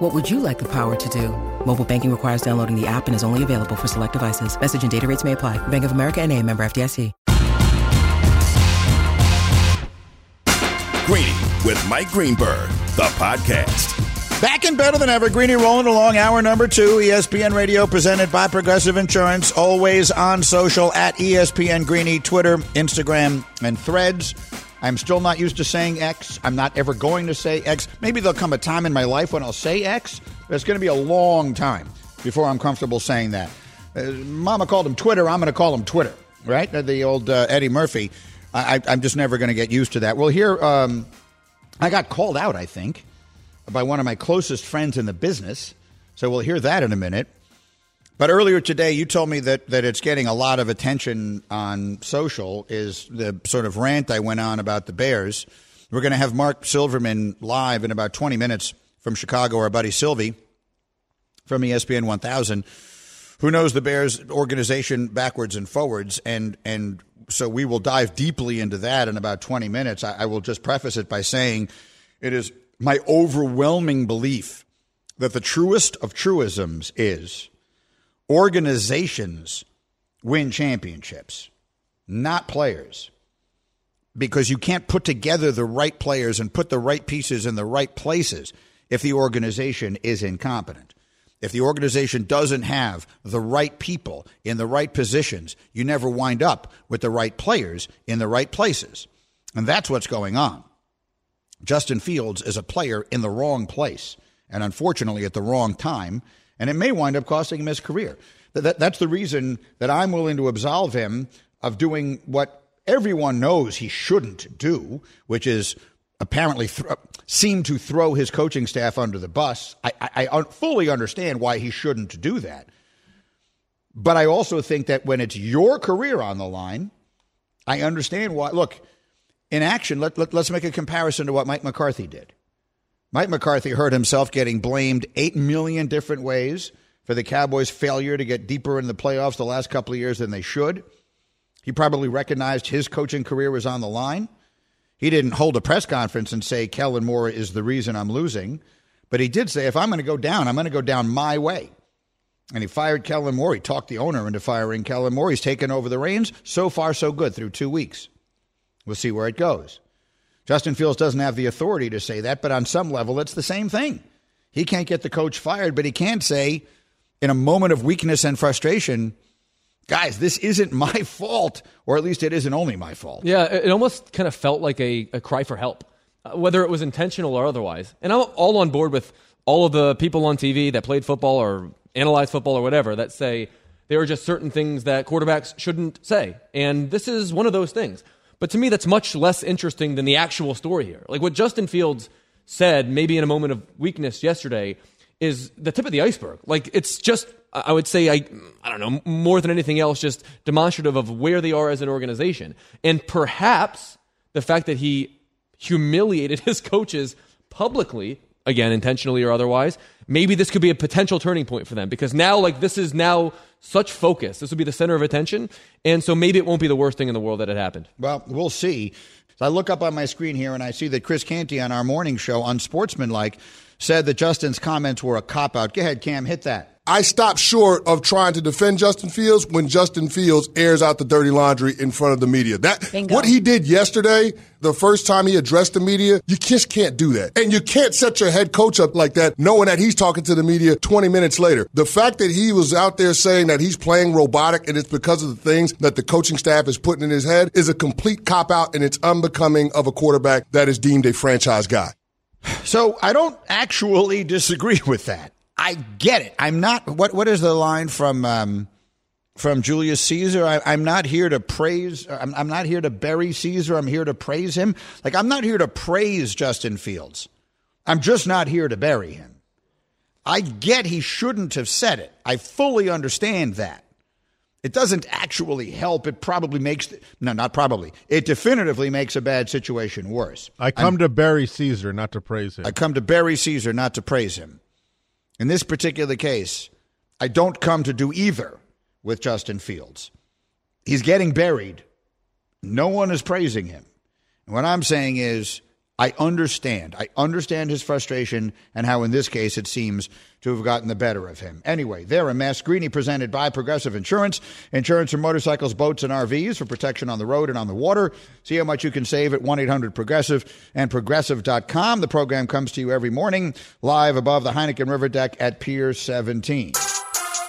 What would you like the power to do? Mobile banking requires downloading the app and is only available for select devices. Message and data rates may apply. Bank of America and a member FDIC. Greeny with Mike Greenberg, the podcast. Back and better than ever. Greeny rolling along. Hour number two. ESPN Radio presented by Progressive Insurance. Always on social at ESPN Greeny, Twitter, Instagram, and threads. I'm still not used to saying X. I'm not ever going to say X. Maybe there'll come a time in my life when I'll say X, but it's going to be a long time before I'm comfortable saying that. Uh, Mama called him Twitter. I'm going to call him Twitter, right? The old uh, Eddie Murphy. I, am just never going to get used to that. Well, here, um, I got called out, I think, by one of my closest friends in the business. So we'll hear that in a minute. But earlier today, you told me that, that it's getting a lot of attention on social, is the sort of rant I went on about the Bears. We're going to have Marc Silverman live in about 20 minutes from Chicago, our buddy Sylvie from ESPN 1000, who knows the Bears organization backwards and forwards. And, and so we will dive deeply into that in about 20 minutes. I, I will just preface it by saying it is my overwhelming belief that the truest of truisms is organizations win championships, not players. Because you can't put together the right players and put the right pieces in the right places if the organization is incompetent. If the organization doesn't have the right people in the right positions, you never wind up with the right players in the right places. And that's what's going on. Justin Fields is a player in the wrong place and unfortunately at the wrong time, and it may wind up costing him his career. that's the reason that I'm willing to absolve him of doing what everyone knows he shouldn't do, which is apparently th- seemed to throw his coaching staff under the bus. I, I, I fully understand why he shouldn't do that. But I also think that when it's your career on the line, I understand why. Look, in action, let, let, let's make a comparison to what Mike McCarthy did. Mike McCarthy heard himself getting blamed 8 million different ways for the Cowboys' failure to get deeper in the playoffs the last couple of years than they should. He probably recognized his coaching career was on the line. He didn't hold a press conference and say Kellen Moore is the reason I'm losing, but he did say if I'm going to go down, I'm going to go down my way. And he fired Kellen Moore. He talked the owner into firing Kellen Moore. He's taken over the reins. So far, so good through two weeks. We'll see where it goes. Justin Fields doesn't have the authority to say that, but on some level, it's the same thing. He can't get the coach fired, but he can say, in a moment of weakness and frustration, guys, this isn't my fault, or at least it isn't only my fault. Yeah, it almost kind of felt like a, a cry for help, uh, whether it was intentional or otherwise. And I'm all on board with all of the people on TV that played football or analyzed football or whatever that say there are just certain things that quarterbacks shouldn't say. And this is one of those things. But to me, that's much less interesting than the actual story here. Like what Justin Fields said, maybe in a moment of weakness yesterday, is the tip of the iceberg. Like it's just I would say I I don't know more than anything else just demonstrative of where they are as an organization and perhaps the fact that he humiliated his coaches publicly again intentionally or otherwise maybe this could be a potential turning point for them because now like this is now such focus this would be the center of attention and so maybe it won't be the worst thing in the world that it happened well we'll see I look up on my screen here and I see that Chris Canty on our morning show Unsportsmanlike said that Justin's comments were a cop out. Go ahead, Cam, hit that. I stop short of trying to defend Justin Fields when Justin Fields airs out the dirty laundry in front of the media. That Bingo. what he did yesterday, the first time he addressed the media, you just can't do that. And you can't set your head coach up like that knowing that he's talking to the media 20 minutes later. The fact that he was out there saying that he's playing robotic and it's because of the things that the coaching staff is putting in his head is a complete cop out and it's unbecoming of a quarterback that is deemed a franchise guy. So I don't actually disagree with that. I get it. I'm not. What What is the line from um, from Julius Caesar? I, am not here to praise. I'm, I'm not here to bury Caesar. I'm here to praise him. Like I'm not here to praise Justin Fields. I'm just not here to bury him. I get he shouldn't have said it. I fully understand that. It doesn't actually help. It probably makes no, not probably. It definitively makes a bad situation worse. I come I'm, to bury Caesar, not to praise him. I come to bury Caesar, not to praise him. In this particular case, I don't come to do either with Justin Fields. He's getting buried. No one is praising him. And what I'm saying is I understand. I understand his frustration and how, in this case, it seems to have gotten the better of him. Anyway, they're a. Greeny presented by Progressive Insurance. Insurance for motorcycles, boats, and RVs for protection on the road and on the water. See how much you can save at 1 800 Progressive and Progressive.com. The program comes to you every morning live above the Heineken River Deck at Pier 17.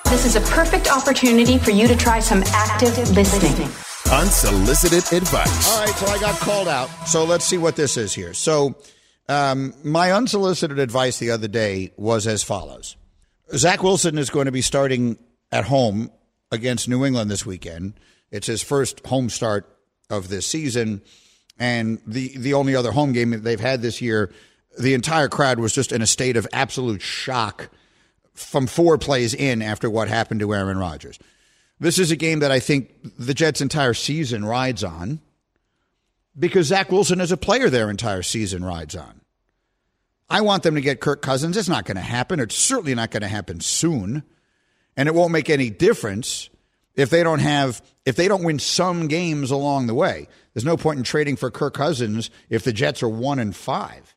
This is a perfect opportunity for you to try some active listening unsolicited advice. All right, so I got called out. So let's see what this is here. So, um, my unsolicited advice the other day was as follows Zach Wilson is going to be starting at home against New England this weekend. It's his first home start of this season. And the, the only other home game that they've had this year, the entire crowd was just in a state of absolute shock from four plays in after what happened to Aaron Rodgers. This is a game that I think the Jets' entire season rides on because Zach Wilson as a player their entire season rides on. I want them to get Kirk Cousins. It's not going to happen. It's certainly not going to happen soon. And it won't make any difference if they don't have if they don't win some games along the way. There's no point in trading for Kirk Cousins if the Jets are 1 and 5.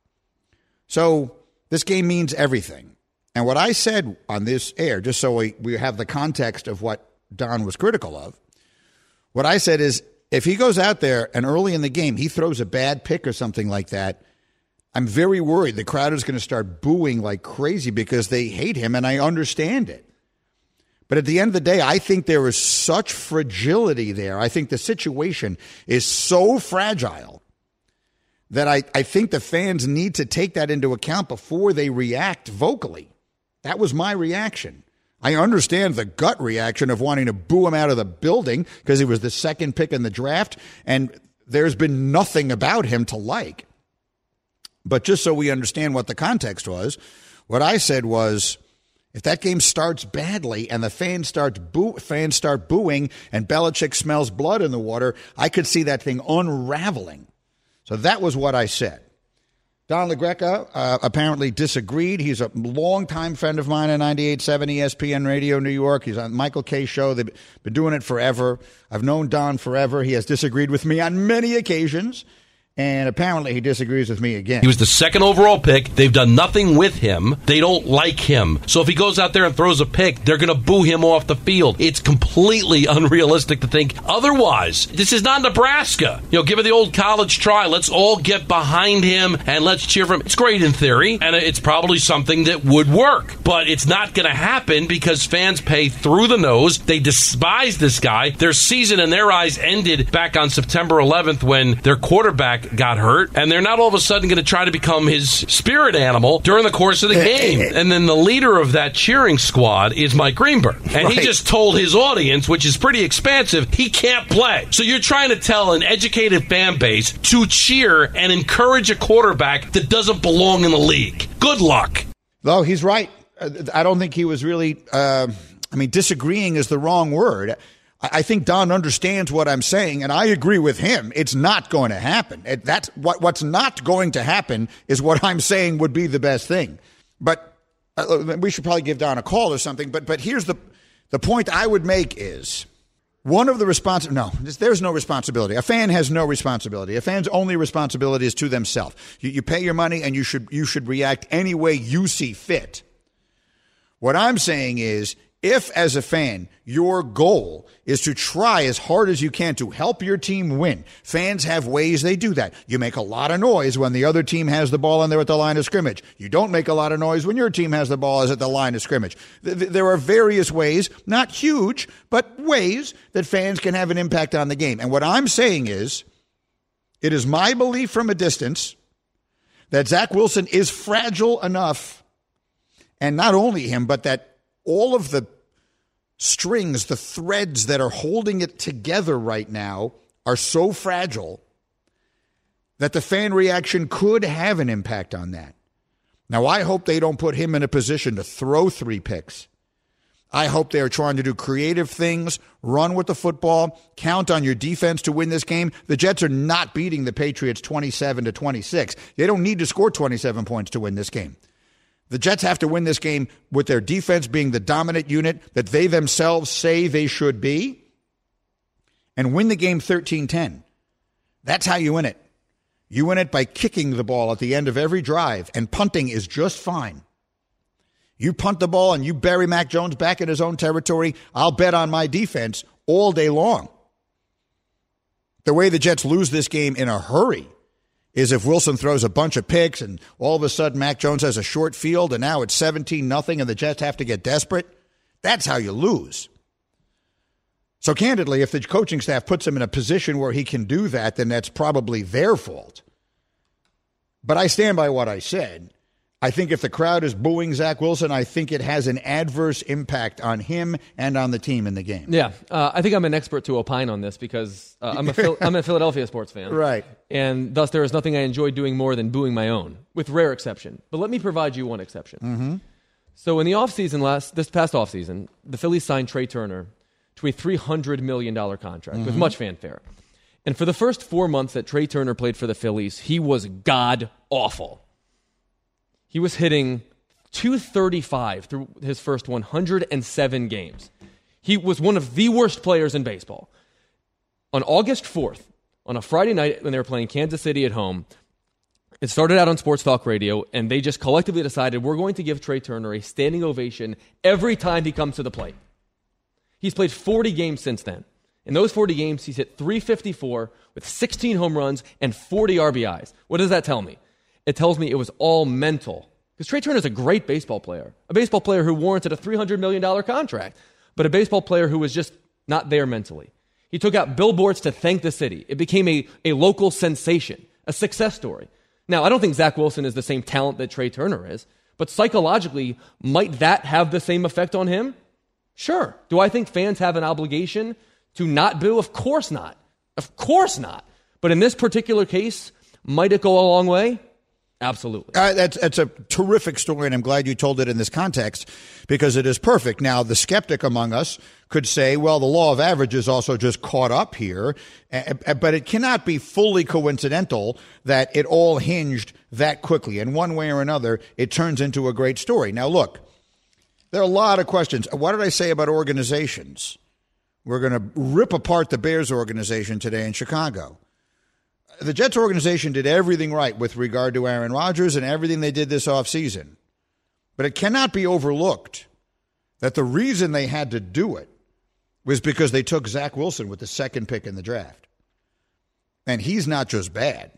So, this game means everything. And what I said on this air just so we, we have the context of what Don was critical of. What I said is if he goes out there and early in the game he throws a bad pick or something like that, I'm very worried the crowd is going to start booing like crazy because they hate him, and I understand it. But at the end of the day, I think there is such fragility there. I think the situation is so fragile that I, I think the fans need to take that into account before they react vocally. That was my reaction. I understand the gut reaction of wanting to boo him out of the building because he was the second pick in the draft, and there's been nothing about him to like. But just so we understand what the context was, what I said was if that game starts badly and the fans start boo- fans start booing and Belichick smells blood in the water, I could see that thing unraveling. So that was what I said. Don La Greca uh, apparently disagreed. He's a longtime friend of mine at 98.7 ESPN Radio New York. He's on Michael Kay show. They've been doing it forever. I've known Don forever. He has disagreed with me on many occasions and apparently he disagrees with me again. He was the second overall pick. They've done nothing with him. They don't like him. So if he goes out there and throws a pick, they're going to boo him off the field. It's completely unrealistic to think otherwise. This is not Nebraska. You know, give it the old college try. Let's all get behind him and let's cheer for him. It's great in theory, and it's probably something that would work, but it's not going to happen because fans pay through the nose. They despise this guy. Their season in their eyes ended back on September 11th when their quarterback got hurt, and they're not all of a sudden going to try to become his spirit animal during the course of the eh, game. Eh, eh. and then the leader of that cheering squad is Mike Greenberg. And right. he just told his audience, which is pretty expansive, he can't play. So you're trying to tell an educated fan base to cheer and encourage a quarterback that doesn't belong in the league. Good luck. No, he's right. Uh, I don't think he was really. Uh, I mean, disagreeing is the wrong word. I think Don understands what I'm saying, and I agree with him. It's not going to happen. It, that's what what's not going to happen is what I'm saying would be the best thing. But uh, we should probably give Don a call or something. But but here's the the point I would make is one of the respons no there's no responsibility. A fan has no responsibility. A fan's only responsibility is to themselves. You, you pay your money, and you should you should react any way you see fit. What I'm saying is if, as a fan, your goal is to try as hard as you can to help your team win, fans have ways they do that. You make a lot of noise when the other team has the ball and they're at the line of scrimmage. You don't make a lot of noise when your team has the ball is at the line of scrimmage. There are various ways, not huge, but ways that fans can have an impact on the game. And what I'm saying is, it is my belief from a distance that Zach Wilson is fragile enough, and not only him, but that all of the strings, the threads that are holding it together right now are so fragile that the fan reaction could have an impact on that. Now, I hope they don't put him in a position to throw three picks. I hope they are trying to do creative things, run with the football, count on your defense to win this game. The Jets are not beating the Patriots 27 to 26. They don't need to score 27 points to win this game. The Jets have to win this game with their defense being the dominant unit that they themselves say they should be and win the game 13 10. That's how you win it. You win it by kicking the ball at the end of every drive, and punting is just fine. You punt the ball and you bury Mac Jones back in his own territory, I'll bet on my defense all day long. The way the Jets lose this game in a hurry is if Wilson throws a bunch of picks and all of a sudden Mac Jones has a short field and now it's 17 nothing and the Jets have to get desperate. That's how you lose. So candidly, if the coaching staff puts him in a position where he can do that, then that's probably their fault. But I stand by what I said. I think if the crowd is booing Zach Wilson, I think it has an adverse impact on him and on the team in the game. Yeah, uh, I think I'm an expert to opine on this because uh, I'm, a Phil- I'm a Philadelphia sports fan. Right. And thus, there is nothing I enjoy doing more than booing my own, with rare exception. But let me provide you one exception. Mm-hmm. So, in the offseason, last, this past offseason, the Phillies signed Trea Turner to a $300 million contract Mm-hmm. with much fanfare. And for the first four months that Trea Turner played for the Phillies, he was god awful. He was hitting 235 through his first 107 games. He was one of the worst players in baseball. On August 4th, on a Friday night when they were playing Kansas City at home, it started out on Sports Talk Radio, and they just collectively decided we're going to give Trea Turner a standing ovation every time he comes to the plate. He's played 40 games since then. In those 40 games, he's hit 354 with 16 home runs and 40 RBIs. What does that tell me? It tells me it was all mental. Because Trea Turner is a great baseball player, a baseball player who warranted a $300 million contract, but a baseball player who was just not there mentally. He took out billboards to thank the city. It became a, a local sensation, a success story. Now, I don't think Zach Wilson is the same talent that Trea Turner is, but psychologically, might that have the same effect on him? Sure. Do I think fans have an obligation to not boo? Of course not. Of course not. But in this particular case, might it go a long way? Absolutely. Uh, that's that's a terrific story, and I'm glad you told it in this context because it is perfect. Now, the skeptic among us could say, "Well, the law of averages also just caught up here," but it cannot be fully coincidental that it all hinged that quickly. In one way or another, it turns into a great story. Now, look, there are a lot of questions. What did I say about organizations? We're going to rip apart the Bears organization today in Chicago the Jets organization did everything right with regard to Aaron Rodgers and everything they did this offseason. But it cannot be overlooked that the reason they had to do it was because they took Zach Wilson with the second pick in the draft. And he's not just bad.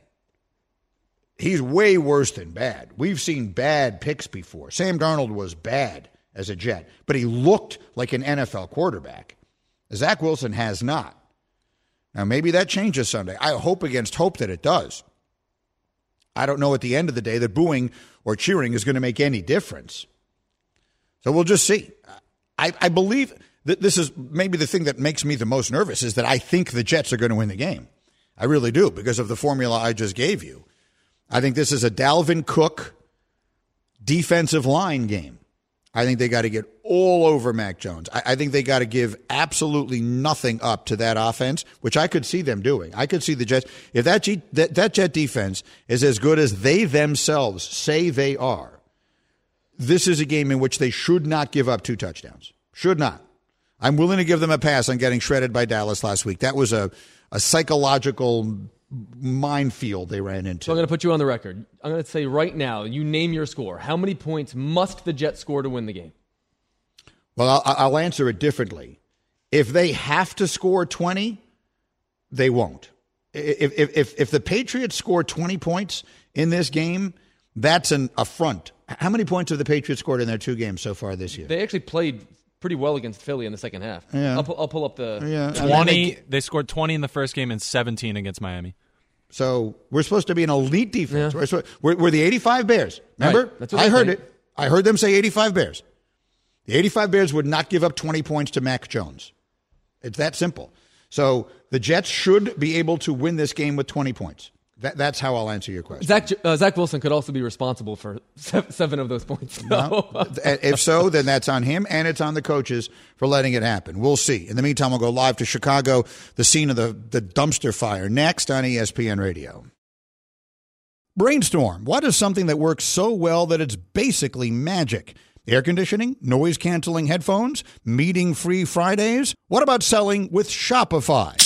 He's way worse than bad. We've seen bad picks before. Sam Darnold was bad as a Jet, but he looked like an NFL quarterback. Zach Wilson has not. Now, maybe that changes Sunday. I hope against hope that it does. I don't know at the end of the day that booing or cheering is going to make any difference. So we'll just see. I, I believe that this is maybe the thing that makes me the most nervous is that I think the Jets are going to win the game. I really do because of the formula I just gave you. I think this is a Dalvin Cook defensive line game. I think they got to get all over Mac Jones. I, I think they got to give absolutely nothing up to that offense, which I could see them doing. I could see the Jets if that G, that, that Jet defense is as good as they themselves say they are. This is a game in which they should not give up two touchdowns. Should not. I'm willing to give them a pass on getting shredded by Dallas last week. That was a, a psychological minefield they ran into. So I'm going to put you on the record. I'm going to say right now, you name your score. How many points must the Jets score to win the game? Well, I'll, I'll answer it differently. If they have to score 20, they won't. If, if, if, if the Patriots score 20 points in this game, that's an affront. How many points have the Patriots scored in their two games so far this year? They actually played pretty well against Philly in the second half. Yeah. I'll, pu- I'll pull up the. Yeah. I mean, 20 they- they scored 20 in the first game and 17 against Miami. So we're supposed to be an elite defense. We're, supposed- we're, we're the 85 Bears. Remember? Right. That's what I they heard think. it. I heard them say 85 Bears. The 85 Bears would not give up 20 points to Mac Jones. It's that simple. So the Jets should be able to win this game with 20 points. That, that's how I'll answer your question. Zach, uh, Zach Wilson could also be responsible for seven of those points. No. if so, then that's on him and it's on the coaches for letting it happen. We'll see. In the meantime, we'll go live to Chicago, the scene of the, the dumpster fire, next on ESPN Radio. Brainstorm. What is something that works so well that it's basically magic? Air conditioning, noise canceling headphones, meeting free Fridays? What about selling with Shopify?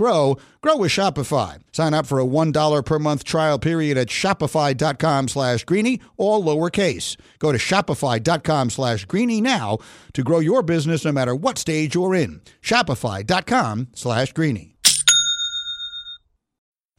grow, grow with Shopify. Sign up for a $1 per month trial period at shopify.com slash greeny, all lowercase. Go to shopify.com slash greeny now to grow your business no matter what stage you're in. Shopify.com slash greeny.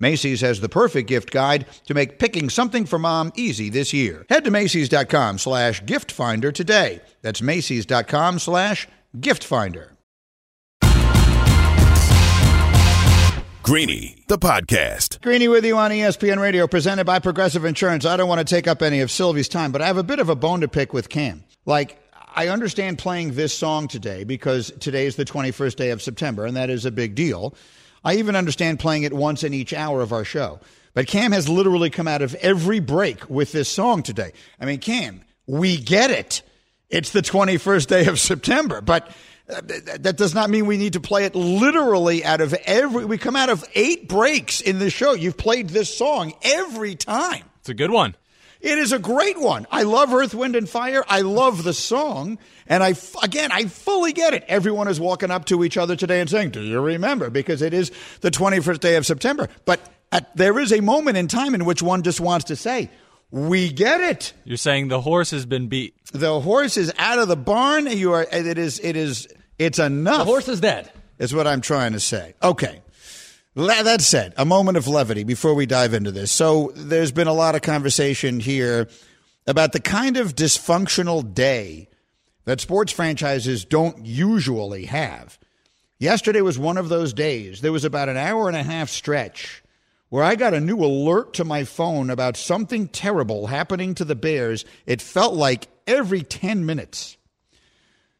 Macy's has the perfect gift guide to make picking something for mom easy this year. Head to Macy's.com slash gift finder today. That's Macy's.com slash gift finder. Greeny, the podcast. Greeny with you on ESPN Radio, presented by Progressive Insurance. I don't want to take up any of Sylvie's time, but I have a bit of a bone to pick with Cam. Like, I understand playing this song today because today is the 21st day of September, and that is a big deal. I even understand playing it once in each hour of our show. But Cam has literally come out of every break with this song today. I mean, Cam, we get it. It's the 21st day of September, but uh, that does not mean we need to play it literally out of every. We come out of eight breaks in the show. You've played this song every time. It's a good one. It is a great one. I love Earth, Wind, and Fire. I love the song. And I, again, I fully get it. Everyone is walking up to each other today and saying, Do you remember? Because it is the 21st day of September. But at, there is a moment in time in which one just wants to say, We get it. You're saying the horse has been beat. The horse is out of the barn. You are, it is, it is, it's enough. The horse is dead. Is what I'm trying to say. Okay. That said, a moment of levity before we dive into this. So, there's been a lot of conversation here about the kind of dysfunctional day that sports franchises don't usually have. Yesterday was one of those days. There was about an hour and a half stretch where I got a new alert to my phone about something terrible happening to the Bears. It felt like every 10 minutes.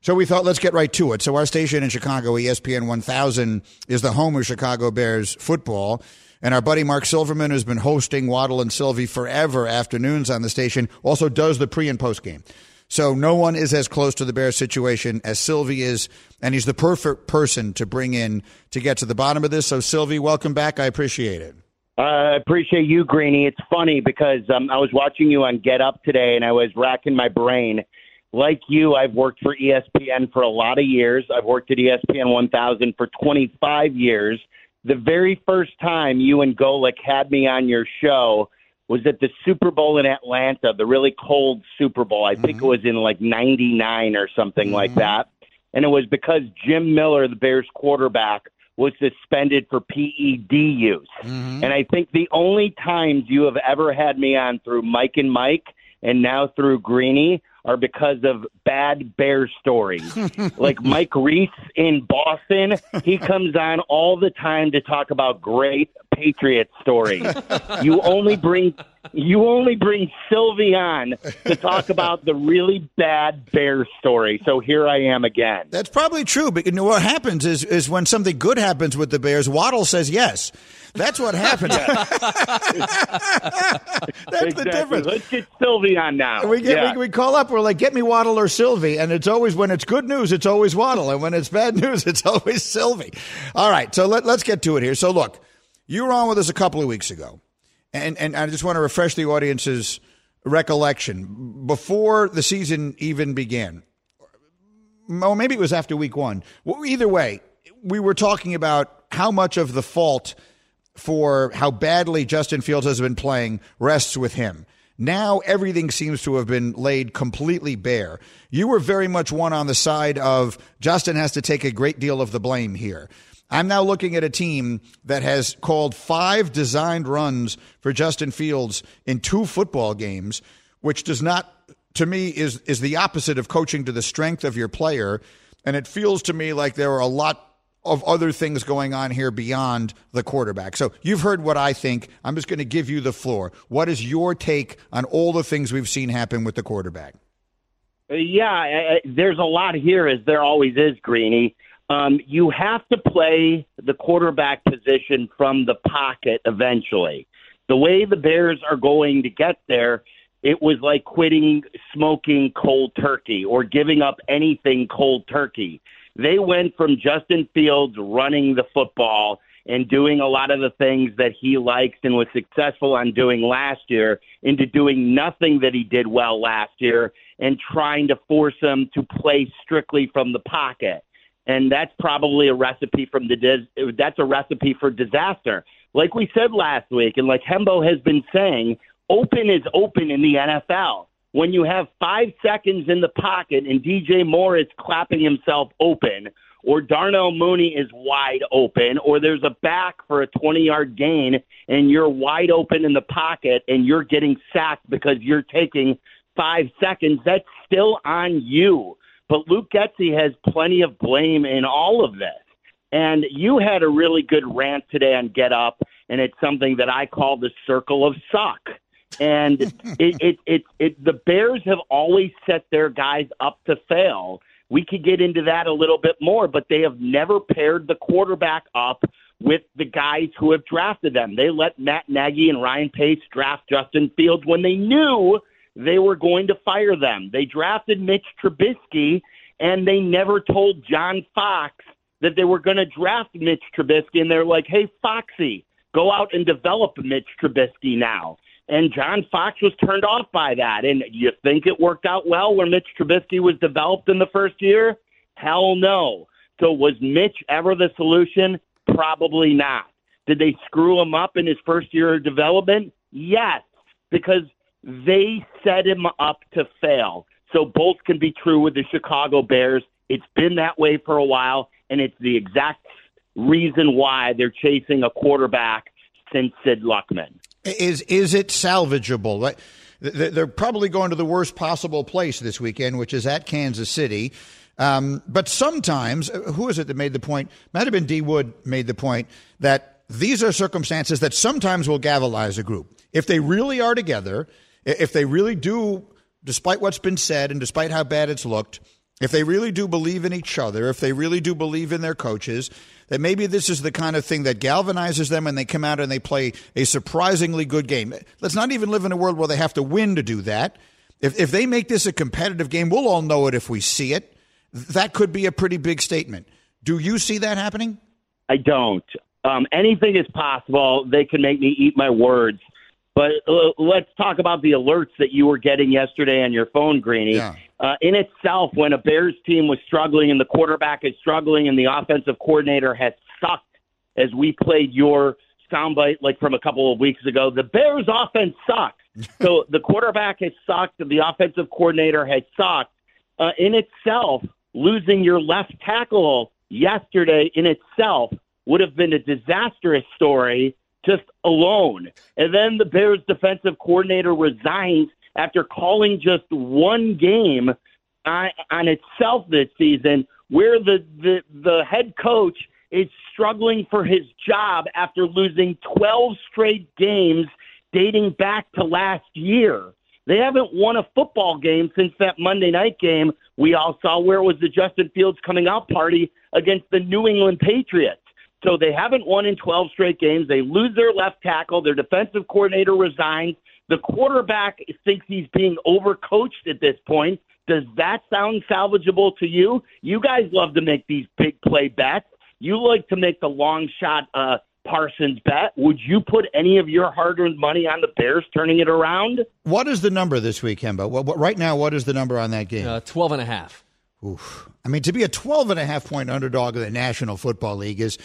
So we thought, let's get right to it. So our station in Chicago, ESPN 1000, is the home of Chicago Bears football. And our buddy Marc Silverman, who's been hosting Waddle and Sylvie forever afternoons on the station, also does the pre and post game. So no one is as close to the Bears situation as Sylvie is, and he's the perfect person to bring in to get to the bottom of this. So Sylvie, welcome back. I appreciate it. I uh, appreciate you, Greeny. It's funny because um, I was watching you on Get Up today, and I was racking my brain like you, I've worked for ESPN for a lot of years. I've worked at ESPN 1000 for 25 years. the very first time you and Golic had me on your show was at the Super Bowl in Atlanta, the really cold Super Bowl. I think it mm-hmm. was in like 99 or something like mm-hmm. that. And it was because Jim Miller, the Bears quarterback, was suspended for PED use. Mm-hmm. And I think the only times you have ever had me on through Mike and Mike and now through Greeny are because of bad bear stories. like Mike Reiss in Boston, he comes on all the time to talk about great Patriot stories. You only bring you only bring Sylvie on to talk about the really bad bear story. So here I am again. That's probably true. But you know, what happens is is when something good happens with the Bears, Waddle says yes. That's what happens. That's exactly. the difference. Let's get Sylvie on now. We, get, Yeah. we, we call up. We're like, get me Waddle or Sylvie, and it's always when it's good news, it's always Waddle, and when it's bad news, it's always Sylvie. All right, so let, let's get to it here. So look, you were on with us a couple of weeks ago, and and I just want to refresh the audience's recollection before the season even began. Or maybe it was after week one. Well, either way, we were talking about how much of the fault for how badly Justin Fields has been playing rests with him. Now everything seems to have been laid completely bare. You were very much one on the side of Justin has to take a great deal of the blame here. I'm now looking at a team that has called five designed runs for Justin Fields in two football games, which does not, to me, is, is the opposite of coaching to the strength of your player. And it feels to me like there are a lot of other things going on here beyond the quarterback. So you've heard what I think. I'm just going to give you the floor. What is your take on all the things we've seen happen with the quarterback? Uh, Yeah, I, I, there's a lot here, as there always is, Greeny. Um, you have to play the quarterback position from the pocket eventually. The way the Bears are going to get there, it was like quitting smoking cold turkey or giving up anything cold turkey. They went from Justin Fields running the football and doing a lot of the things that he likes and was successful on doing last year into doing nothing that he did well last year and trying to force him to play strictly from the pocket. And that's probably a recipe from the dis- that's a recipe for disaster. Like we said last week and like Hembo has been saying, open is open in the NFL. When you have 5 seconds in the pocket and DJ Moore is clapping himself open or Darnell Mooney is wide open, or there's a back for a 20 yard gain and you're wide open in the pocket and you're getting sacked because you're taking five seconds, that's still on you. But Luke Getsy has plenty of blame in all of this. And you had a really good rant today on Get Up, and it's something that I call the circle of suck. And it, it, it, it, the Bears have always set their guys up to fail. We could get into that a little bit more, but they have never paired the quarterback up with the guys who have drafted them. They let Matt Nagy and Ryan Pace draft Justin Fields when they knew they were going to fire them. They drafted Mitch Trubisky, and they never told John Fox that they were going to draft Mitch Trubisky, and they're like, hey, Foxy, go out and develop Mitch Trubisky now. And John Fox was turned off by that. And you think it worked out well when Mitch Trubisky was developed in the first year? Hell no. So was Mitch ever the solution? Probably not. Did they screw him up in his first year of development? Yes, because they set him up to fail. So both can be true with the Chicago Bears. It's been that way for a while, and it's the exact reason why they're chasing a quarterback since Sid Luckman. Is is it salvageable? They're probably going to the worst possible place this weekend, which is at Kansas City. Um, but sometimes, uh, who is it that made the point? Might have been D. Wood made the point that these are circumstances that sometimes will gavelize a group. If they really are together, if they really do, despite what's been said and despite how bad it's looked, if they really do believe in each other, if they really do believe in their coaches, that maybe this is the kind of thing that galvanizes them and they come out and they play a surprisingly good game. Let's not even live in a world where they have to win to do that. If, if they make this a competitive game, we'll all know it if we see it. That could be a pretty big statement. Do you see that happening? I don't. Um, anything is possible. They can make me eat my words. But uh, let's talk about the alerts that you were getting yesterday on your phone, Greeny. Yeah. Uh, in itself, when a Bears team was struggling and the quarterback is struggling and the offensive coordinator has sucked as we played your soundbite like from a couple of weeks ago. The Bears' offense sucks. so the quarterback has sucked. And the offensive coordinator has sucked. Uh, in itself, losing your left tackle yesterday in itself would have been a disastrous story just alone. And then the Bears defensive coordinator resigns after calling just one game on, on itself this season where the, the, the head coach is struggling for his job after losing 12 straight games dating back to last year. They haven't won a football game since that Monday night game we all saw where it was the Justin Fields coming out party against the New England Patriots. So they haven't won in 12 straight games. They lose their left tackle. Their defensive coordinator resigns. The quarterback thinks he's being overcoached at this point. Does that sound salvageable to you? You guys love to make these big play bets. You like to make the long shot uh, Parsons bet. Would you put any of your hard-earned money on the Bears turning it around? What is the number this week, Hembo? Well, right now, what is the number on that game? Uh, 12 and a half. Oof. I mean, to be a 12 and a half point underdog of the National Football League is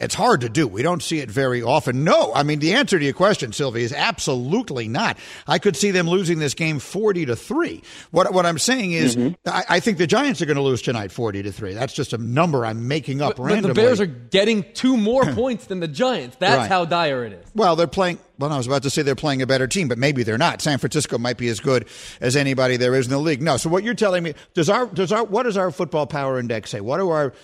it's hard to do. We don't see it very often. No, I mean the answer to your question, Sylvie, is absolutely not. I could see them losing this game forty to three. What what I'm saying is, mm-hmm. I, I, think the Giants are going to lose tonight, forty to three. That's just a number I'm making up but, randomly. But the Bears are getting two more points than the Giants. That's right. how dire it is. Well, they're playing. Well, I was about to say they're playing a better team, but maybe they're not. San Francisco might be as good as anybody there is in the league. No. So what you're telling me does our does our what does our football power index say? What do our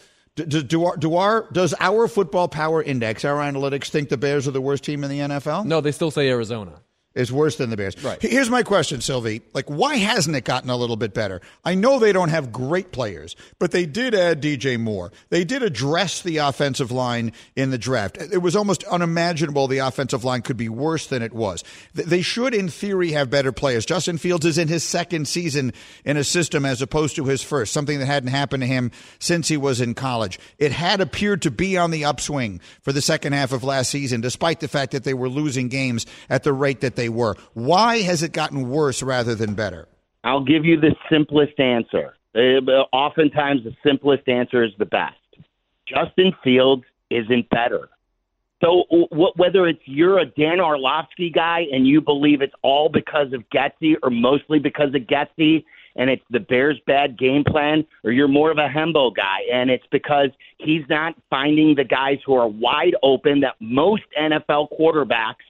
do, do, our, do our does our football power index, our analytics, think the Bears are the worst team in the NFL? No, they still say Arizona is worse than the Bears. Right. Here's my question, Sylvie. Like, why hasn't it gotten a little bit better? I know they don't have great players, but they did add DJ Moore. They did address the offensive line in the draft. It was almost unimaginable the offensive line could be worse than it was. They should, in theory, have better players. Justin Fields is in his second season in a system as opposed to his first, something that hadn't happened to him since he was in college. It had appeared to be on the upswing for the second half of last season, despite the fact that they were losing games at the rate that they they were. Why has it gotten worse rather than better? I'll give you the simplest answer. Uh, oftentimes, the simplest answer is the best. Justin Fields isn't better. So, whether it's you're a Dan Orlovsky guy and you believe it's all because of Getsy or mostly because of Getsy, and it's the Bears' bad game plan, or you're more of a Hembo guy and it's because he's not finding the guys who are wide open that most NFL quarterbacks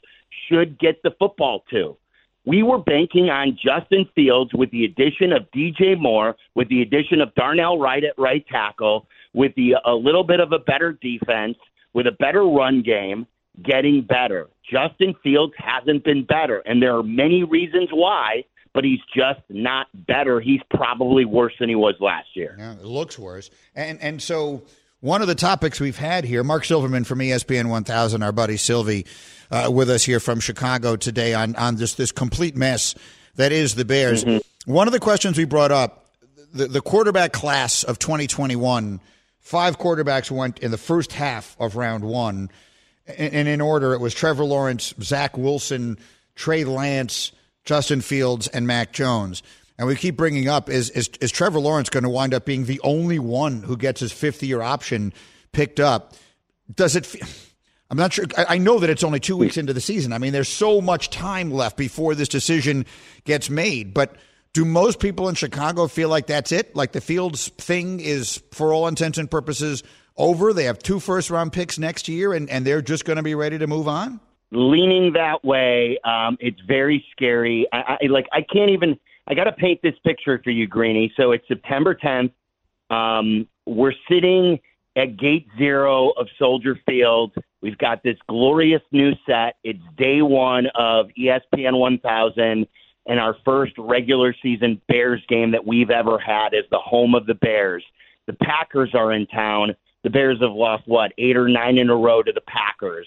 should get the football to. We were banking on Justin Fields with the addition of DJ Moore, with the addition of Darnell Wright at right tackle, with the a little bit of a better defense, with a better run game, getting better. Justin Fields hasn't been better, and there are many reasons why, but he's just not better. He's probably worse than he was last year. Yeah, it looks worse. And and so one of the topics we've had here, Marc Silverman from ESPN 1000, our buddy Sylvie uh, with us here from Chicago today on on this this complete mess that is the Bears. Mm-hmm. One of the questions we brought up, the, the quarterback class of 2021, five quarterbacks went in the first half of round one, and in order it was Trevor Lawrence, Zach Wilson, Trey Lance, Justin Fields, and Mac Jones. And we keep bringing up is, is, is Trevor Lawrence going to wind up being the only one who gets his fifth year option picked up? Does it? I'm not sure. I know that it's only two weeks into the season. I mean, there's so much time left before this decision gets made. But do most people in Chicago feel like that's it? Like the Fields thing is, for all intents and purposes, over? They have two first round picks next year, and, and they're just going to be ready to move on? Leaning that way, um, it's very scary. I, I like. I can't even. I got to paint this picture for you, Greeny. So it's September 10th. Um, we're sitting at gate zero of Soldier Field. We've got this glorious new set. It's day one of ESPN 1000 and our first regular season Bears game that we've ever had as the home of the Bears. The Packers are in town. The Bears have lost, what, eight or nine in a row to the Packers.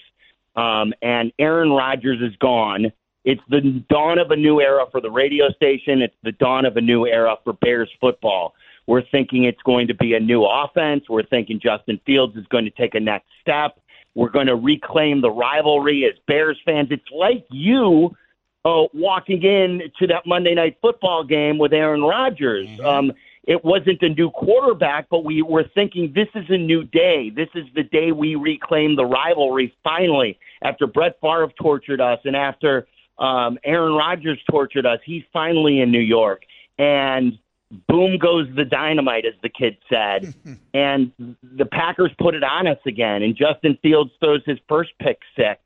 Um, and Aaron Rodgers is gone. It's the dawn of a new era for the radio station. It's the dawn of a new era for Bears football. We're thinking it's going to be a new offense. We're thinking Justin Fields is going to take a next step. We're going to reclaim the rivalry as Bears fans. It's like you uh, walking in to that Monday night football game with Aaron Rodgers. Mm-hmm. Um, it wasn't a new quarterback, but we were thinking this is a new day. This is the day we reclaim the rivalry finally. After Brett Favre tortured us and after um, Aaron Rodgers tortured us, he's finally in New York. And boom goes the dynamite, as the kid said. and the Packers put it on us again. And Justin Fields throws his first pick six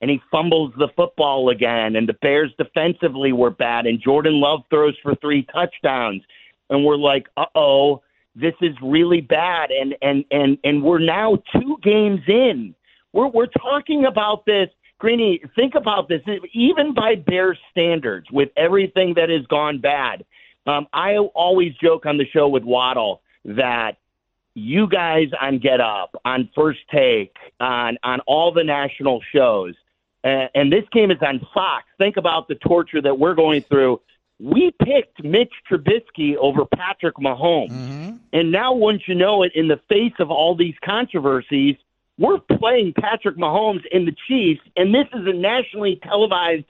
and he fumbles the football again. And the Bears defensively were bad. And Jordan Love throws for three touchdowns. And we're like, uh oh, this is really bad. And and and and we're now two games in. We're we're talking about this. Greeny, think about this. Even by Bears standards, with everything that has gone bad, um, I always joke on the show with Waddle that you guys on Get Up, on First Take, on on all the national shows, uh, and this game is on Fox. Think about the torture that we're going through. We picked Mitch Trubisky over Patrick Mahomes. Mm-hmm. And now, once you know it, in the face of all these controversies, we're playing Patrick Mahomes in the Chiefs, and this is a nationally televised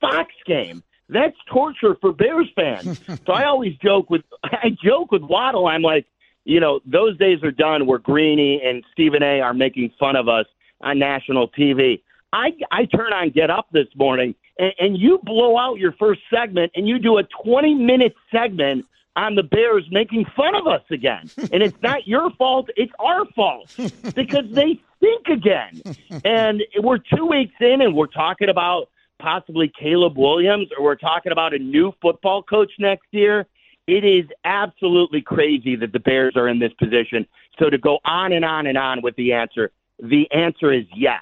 Fox game. That's torture for Bears fans. so I always joke with I joke with Waddle. I'm like, you know, those days are done where Greeny and Stephen A. are making fun of us on national TV. I I turn on Get Up this morning, and, and you blow out your first segment, and you do a 20 minute segment on the Bears making fun of us again. And it's not your fault, it's our fault because they think again. And we're two weeks in and we're talking about possibly Caleb Williams or we're talking about a new football coach next year. It is absolutely crazy that the Bears are in this position. So to go on and on and on with the answer, the answer is yes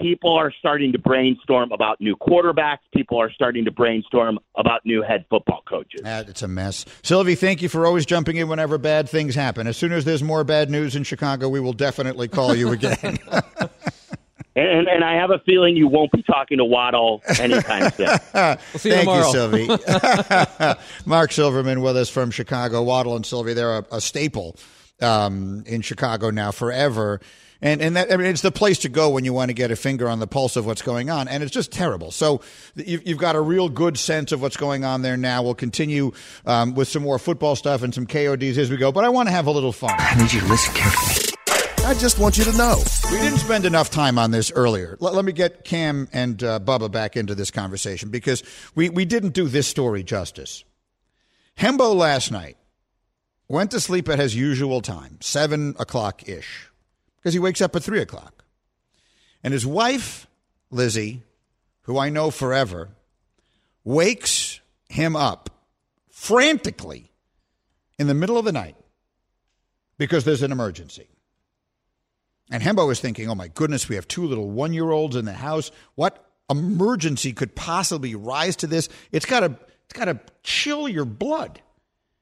people are starting to brainstorm about new quarterbacks. People are starting to brainstorm about new head football coaches. Uh, it's a mess. Silvy, thank you for always jumping in whenever bad things happen. As soon as there's more bad news in Chicago, we will definitely call you again. And, and, I have a feeling you won't be talking to Waddle anytime soon. we'll see you Thank tomorrow. you, Silvy. Marc Silverman with us from Chicago. Waddle and Silvy, they're a, a staple um, in Chicago now forever. And and that I mean it's the place to go when you want to get a finger on the pulse of what's going on, and it's just terrible. So you've, you've got a real good sense of what's going on there now. We'll continue um, with some more football stuff and some KODs as we go, but I want to have a little fun. I need you to listen carefully. I just want you to know. We didn't spend enough time on this earlier. Let, let me get Cam and uh, Bubba back into this conversation because we, we didn't do this story justice. Hembo last night went to sleep at his usual time, 7 o'clock ish because he wakes up at 3 o'clock. And his wife, Lizzie, who I know forever, wakes him up frantically in the middle of the night because there's an emergency. And Hembo is thinking, oh my goodness, we have two little one year olds in the house. What emergency could possibly rise to this? It's got to it's got to chill your blood.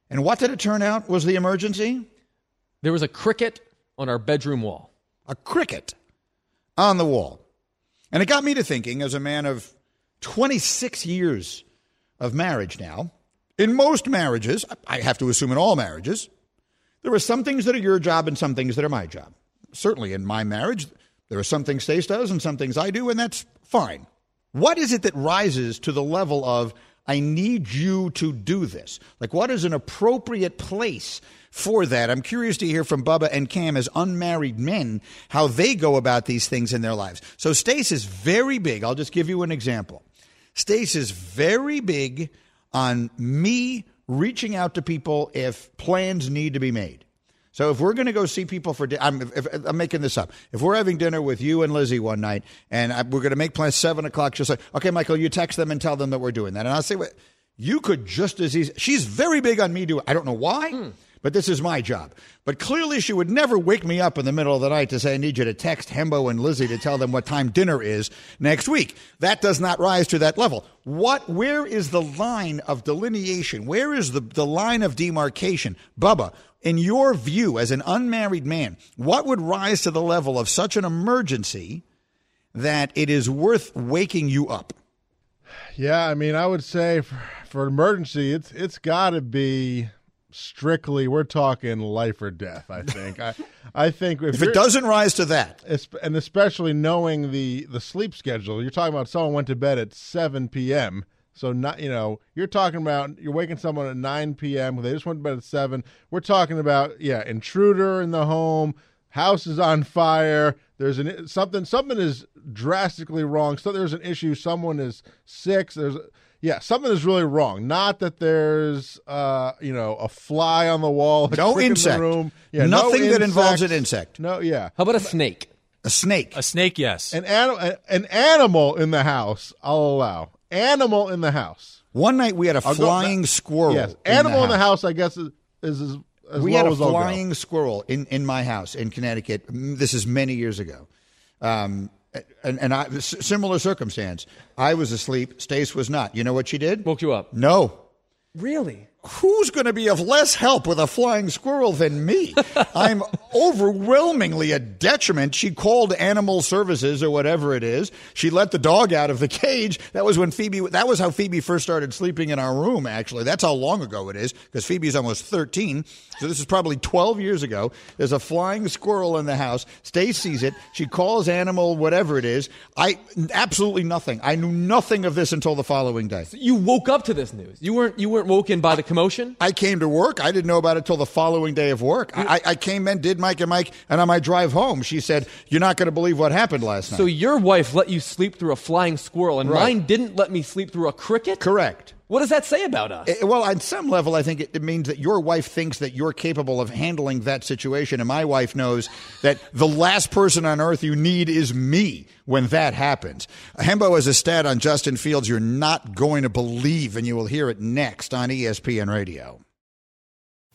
And what did it turn out was the emergency? There was a cricket on our bedroom wall. A cricket on the wall. And it got me to thinking, as a man of 26 years of marriage now, in most marriages, I have to assume in all marriages, there are some things that are your job and some things that are my job. Certainly in my marriage, there are some things Stace does and some things I do, and that's fine. What is it that rises to the level of, I need you to do this? Like, what is an appropriate place for that. I'm curious to hear from Bubba and Cam as unmarried men how they go about these things in their lives. So Stace is very big. I'll just give you an example. Stace is very big on me reaching out to people if plans need to be made. So if we're going to go see people for, I'm, I'm making this up. If we're having dinner with you and Lizzie one night, and I, we're going to make plans seven o'clock, just like, okay, Michael, you text them and tell them that we're doing that, and I'll say, "What? you could just as easy. She's very big on me doing. I don't know why. Hmm but this is my job. But clearly, she would never wake me up in the middle of the night to say, I need you to text Hembo and Lizzie to tell them what time dinner is next week. That does not rise to that level. What, where is the line of delineation? Where is the, the line of demarcation? Bubba, in your view, as an unmarried man, what would rise to the level of such an emergency that it is worth waking you up? Yeah, I mean, I would say for, for emergency, it's it's got to be strictly we're talking life or death i think i i think if, if it doesn't rise to that and especially knowing the the sleep schedule you're talking about someone went to bed at 7 p.m So not you know you're talking about you're waking someone at 9 p.m. They just went to bed at seven. We're talking about yeah intruder in the home, house is on fire. There's an something something is drastically wrong. So there's an issue. Someone is sick. There's yeah, something is really wrong. Not that there's uh, you know a fly on the wall, no insect, room. Yeah, nothing no that involves an insect. No, yeah. How about a snake? A snake. A snake, yes. An animal, an animal in the house. I'll allow animal in the house. One night we had a I'll flying go, squirrel. Yes, in animal the in the house. I guess is, is as, as we low had a as I'll go. flying squirrel in in my house in Connecticut. This is many years ago. Um, and, and I, similar circumstance. I was asleep. Stace was not. You know what she did? Woke you up. No. Really? Who's going to be of less help with a flying squirrel than me? I'm overwhelmingly a detriment. She called animal services or whatever it is. She let the dog out of the cage. That was when Phoebe, that was how Phoebe first started sleeping in our room, actually. That's how long ago it is, because Phoebe's almost 13. So this is probably 12 years ago. There's a flying squirrel in the house. Stace sees it. She calls animal whatever it is. I, absolutely nothing. I knew nothing of this until the following day. You woke up to this news. You weren't you weren't woken by the commotion. I came to work. I didn't know about it till the following day of work. I, I came in, did Mike and Mike, and on my drive home, she said, "You're not going to believe what happened last night." So your wife let you sleep through a flying squirrel, and Right. mine didn't let me sleep through a cricket. Correct. What does that say about us? Eh, Well, on some level, I think it, it means that your wife thinks that you're capable of handling that situation, and my wife knows that the last person on earth you need is me when that happens. Hembo has a stat on Justin Fields you're not going to believe, and you will hear it next on ESPN Radio.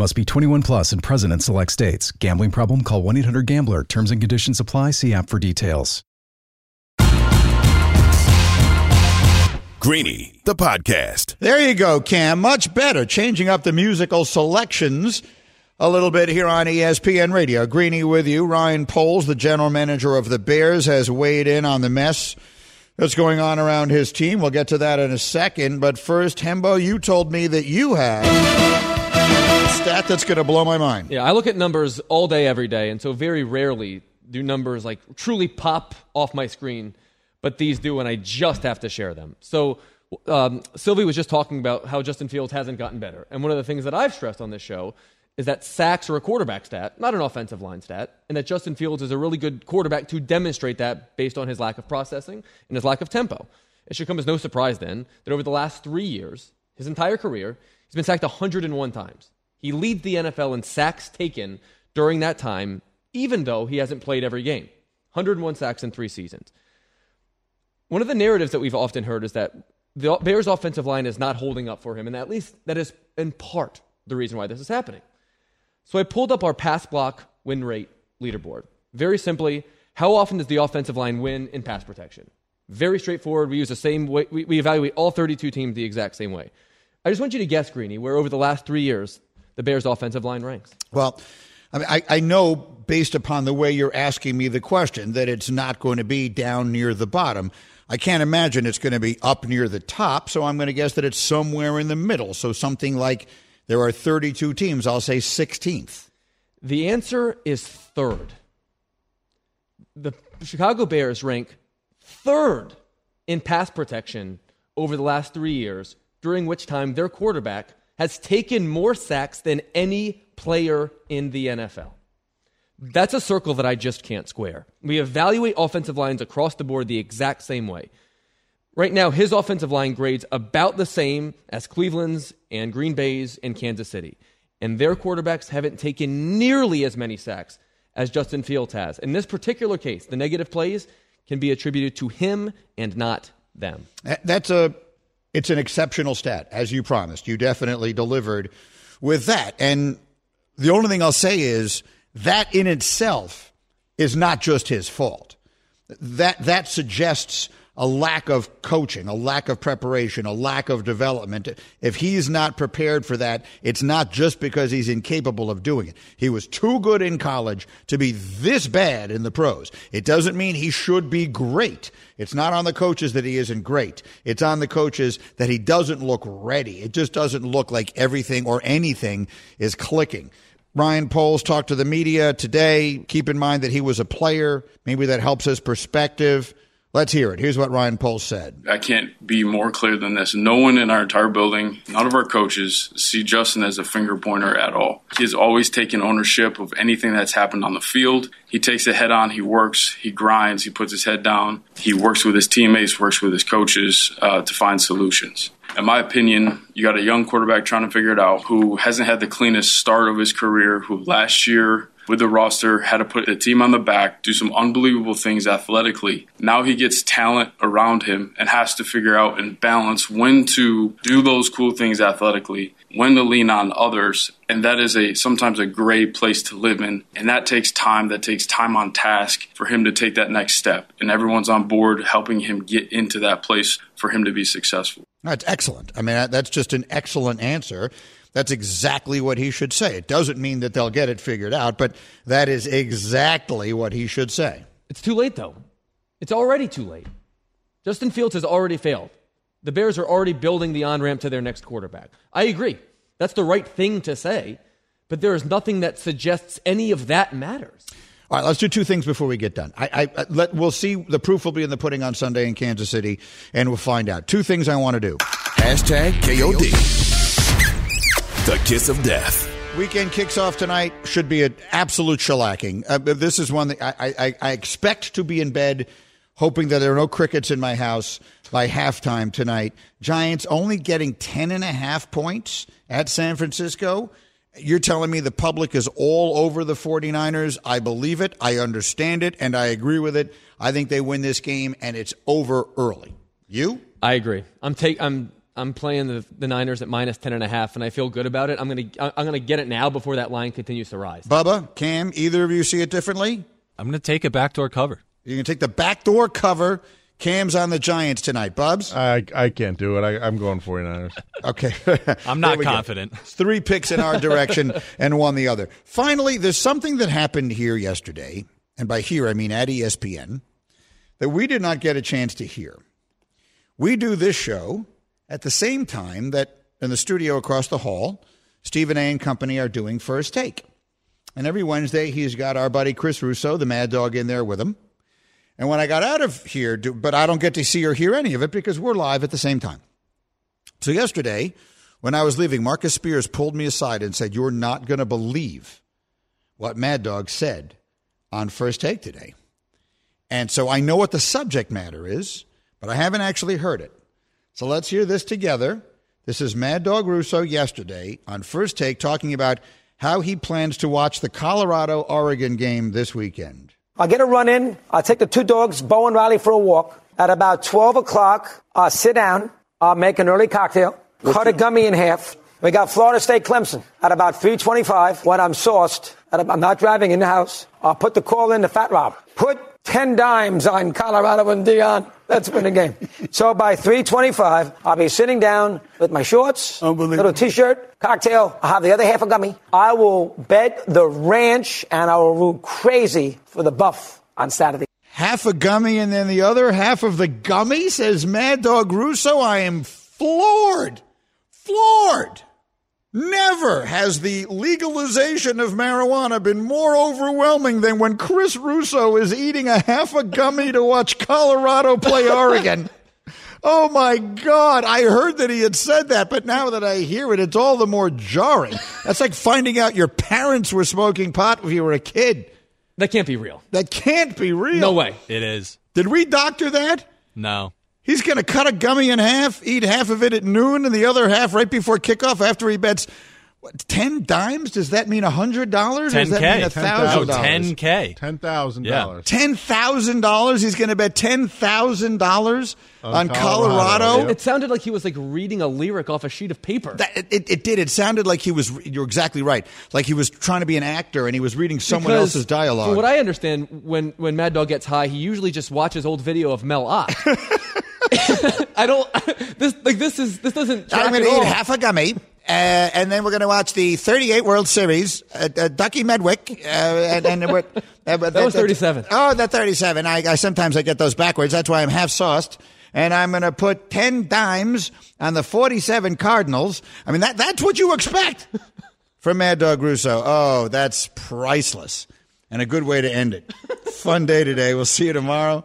Must be 21 plus and present in select states. Gambling problem? Call 1 800 Gambler. Terms and conditions apply. See app for details. Greeny, the podcast. There you go, Cam. Much better. Changing up the musical selections a little bit here on ESPN Radio. Greeny with you. Ryan Poles, the general manager of the Bears, has weighed in on the mess that's going on around his team. We'll get to that in a second. But first, Hembo, you told me that you have a stat that's going to blow my mind. Yeah, I look at numbers all day, every day, and so very rarely do numbers like truly pop off my screen, but these do, and I just have to share them. So, um, Silvy was just talking about how Justin Fields hasn't gotten better, and one of the things that I've stressed on this show is that sacks are a quarterback stat, not an offensive line stat, and that Justin Fields is a really good quarterback to demonstrate that based on his lack of processing and his lack of tempo. It should come as no surprise then that over the last three years, his entire career, He's been sacked 101 times. He leads the NFL in sacks taken during that time, even though he hasn't played every game. 101 sacks in three seasons. One of the narratives that we've often heard is that the Bears' offensive line is not holding up for him, and at least that is in part the reason why this is happening. So I pulled up our pass block win rate leaderboard. Very simply, how often does the offensive line win in pass protection? Very straightforward. We use the same way, we, we evaluate all 32 teams the exact same way. I just want you to guess, Greeny, where over the last three years the Bears' offensive line ranks. Well, I, mean, I, I know based upon the way you're asking me the question that it's not going to be down near the bottom. I can't imagine it's going to be up near the top, so I'm going to guess that it's somewhere in the middle. So something like there are 32 teams, I'll say 16th. The answer is third. The Chicago Bears rank third in pass protection over the last three years, during which time their quarterback has taken more sacks than any player in the NFL. That's a circle that I just can't square. We evaluate offensive lines across the board the exact same way. Right now, his offensive line grades about the same as Cleveland's and Green Bay's and Kansas City. And their quarterbacks haven't taken nearly as many sacks as Justin Fields has. In this particular case, the negative plays can be attributed to him and not them. That's a it's an exceptional stat, as you promised. You definitely delivered with that. And the only thing I'll say is that in itself is not just his fault. That that suggests a lack of coaching, a lack of preparation, a lack of development. If he's not prepared for that, it's not just because he's incapable of doing it. He was too good in college to be this bad in the pros. It doesn't mean he should be great. It's not on the coaches that he isn't great. It's on the coaches that he doesn't look ready. It just doesn't look like everything or anything is clicking. Ryan Poles talked to the media today. Keep in mind that he was a player. Maybe that helps his perspective. Let's hear it. Here's what Ryan Poles said. I can't be more clear than this. No one in our entire building, none of our coaches, see Justin as a finger pointer at all. He has always taken ownership of anything that's happened on the field. He takes it head on. He works. He grinds. He puts his head down. He works with his teammates, works with his coaches uh, to find solutions. In my opinion, you got a young quarterback trying to figure it out who hasn't had the cleanest start of his career, who last year with the roster, had to put the team on the back, do some unbelievable things athletically. Now he gets talent around him and has to figure out and balance when to do those cool things athletically, when to lean on others. And that is a sometimes a gray place to live in. And that takes time, that takes time on task for him to take that next step. And everyone's on board helping him get into that place for him to be successful. That's excellent. I mean, that's just an excellent answer. That's exactly what he should say. It doesn't mean that they'll get it figured out, but that is exactly what he should say. It's too late, though. It's already too late. Justin Fields has already failed. The Bears are already building the on ramp to their next quarterback. I agree. That's the right thing to say, but there is nothing that suggests any of that matters. All right, let's do two things before we get done. I, I, uh, let, we'll see. The proof will be in the pudding on Sunday in Kansas City, and we'll find out. Two things I want to do. Hashtag KOD. The Kiss of Death. Weekend kicks off tonight. Should be an absolute shellacking. Uh, this is one that I, I, I expect to be in bed, hoping that there are no crickets in my house by halftime tonight. Giants only getting 10 and a half points at San Francisco. You're telling me the public is all over the 49ers. I believe it. I understand it. And I agree with it. I think they win this game and it's over early. You? I agree. I'm take I'm I'm playing the, the Niners at minus 10 and a half, and I feel good about it. I'm going to I'm going to get it now before that line continues to rise. Bubba, Cam, either of you see it differently? I'm going to take a backdoor cover. You're going to take the backdoor cover. Cam's on the Giants tonight. Bubs? I, I can't do it. I, am going 49ers. okay. I'm not confident. Three picks in our direction and one the other. Finally, there's something that happened here yesterday, and by here I mean at ESPN, that we did not get a chance to hear. We do this show at the same time that in the studio across the hall, Stephen A. and company are doing First Take. And every Wednesday, he's got our buddy Chris Russo, the mad dog, in there with him. And when I got out of here, but I don't get to see or hear any of it because we're live at the same time. So yesterday, when I was leaving, Marcus Spears pulled me aside and said, You're not going to believe what Mad Dog said on First Take today. And so I know what the subject matter is, but I haven't actually heard it. So let's hear this together. This is Mad Dog Russo yesterday on First Take talking about how he plans to watch the Colorado Oregon game this weekend. I'll get a run in. I'll take the two dogs, Bo and Riley, for a walk. At about 12 o'clock, I'll sit down. I'll make an early cocktail, cut a gummy in half. We got Florida State Clemson at about 325 when I'm sauced. I'm not driving in the house. I'll put the call in to Fat Rob. Put 10 dimes on Colorado and Deion. Win the game. so by 325, I'll be sitting down with my shorts, little t-shirt, cocktail. I'll have the other half a gummy. I will bet the ranch and I will root crazy for the buff on Saturday. Half a gummy and then the other half of the gummy, says Mad Dog Russo. I am floored. Floored. Never has the legalization of marijuana been more overwhelming than when Chris Russo is eating a half a gummy to watch Colorado play Oregon. oh my God. I heard that he had said that, but now that I hear it, it's all the more jarring. That's like finding out your parents were smoking pot when you were a kid. That can't be real. That can't be real. No way. It is. Did we doctor that? No. He's going to cut a gummy in half, eat half of it at noon, and the other half right before kickoff after he bets. What, ten dimes? Does that mean hundred dollars? Does that mean thousand oh, dollars? Ten k. Ten thousand dollars. Ten thousand dollars. He's going to bet ten thousand dollars on Colorado. Colorado. It sounded like he was like reading a lyric off a sheet of paper. That, it, it did. It sounded like he was. You're exactly right. Like he was trying to be an actor and he was reading someone Because, else's dialogue. From what I understand, when when Mad Dog gets high, he usually just watches old video of Mel Ott. I don't. This like this is this doesn't. I'm going to all. eat half a gummy. Uh, and then we're going to watch the 38 World Series. Uh, uh, Ducky Medwick. Uh, and, and we're, That was 37. Oh, the 37. I, I sometimes I get those backwards. That's why I'm half sauced. And I'm going to put 10 dimes on the 47 Cardinals. I mean, that that's what you expect from Mad Dog Russo. Oh, that's priceless. And a good way to end it. Fun day today. We'll see you tomorrow.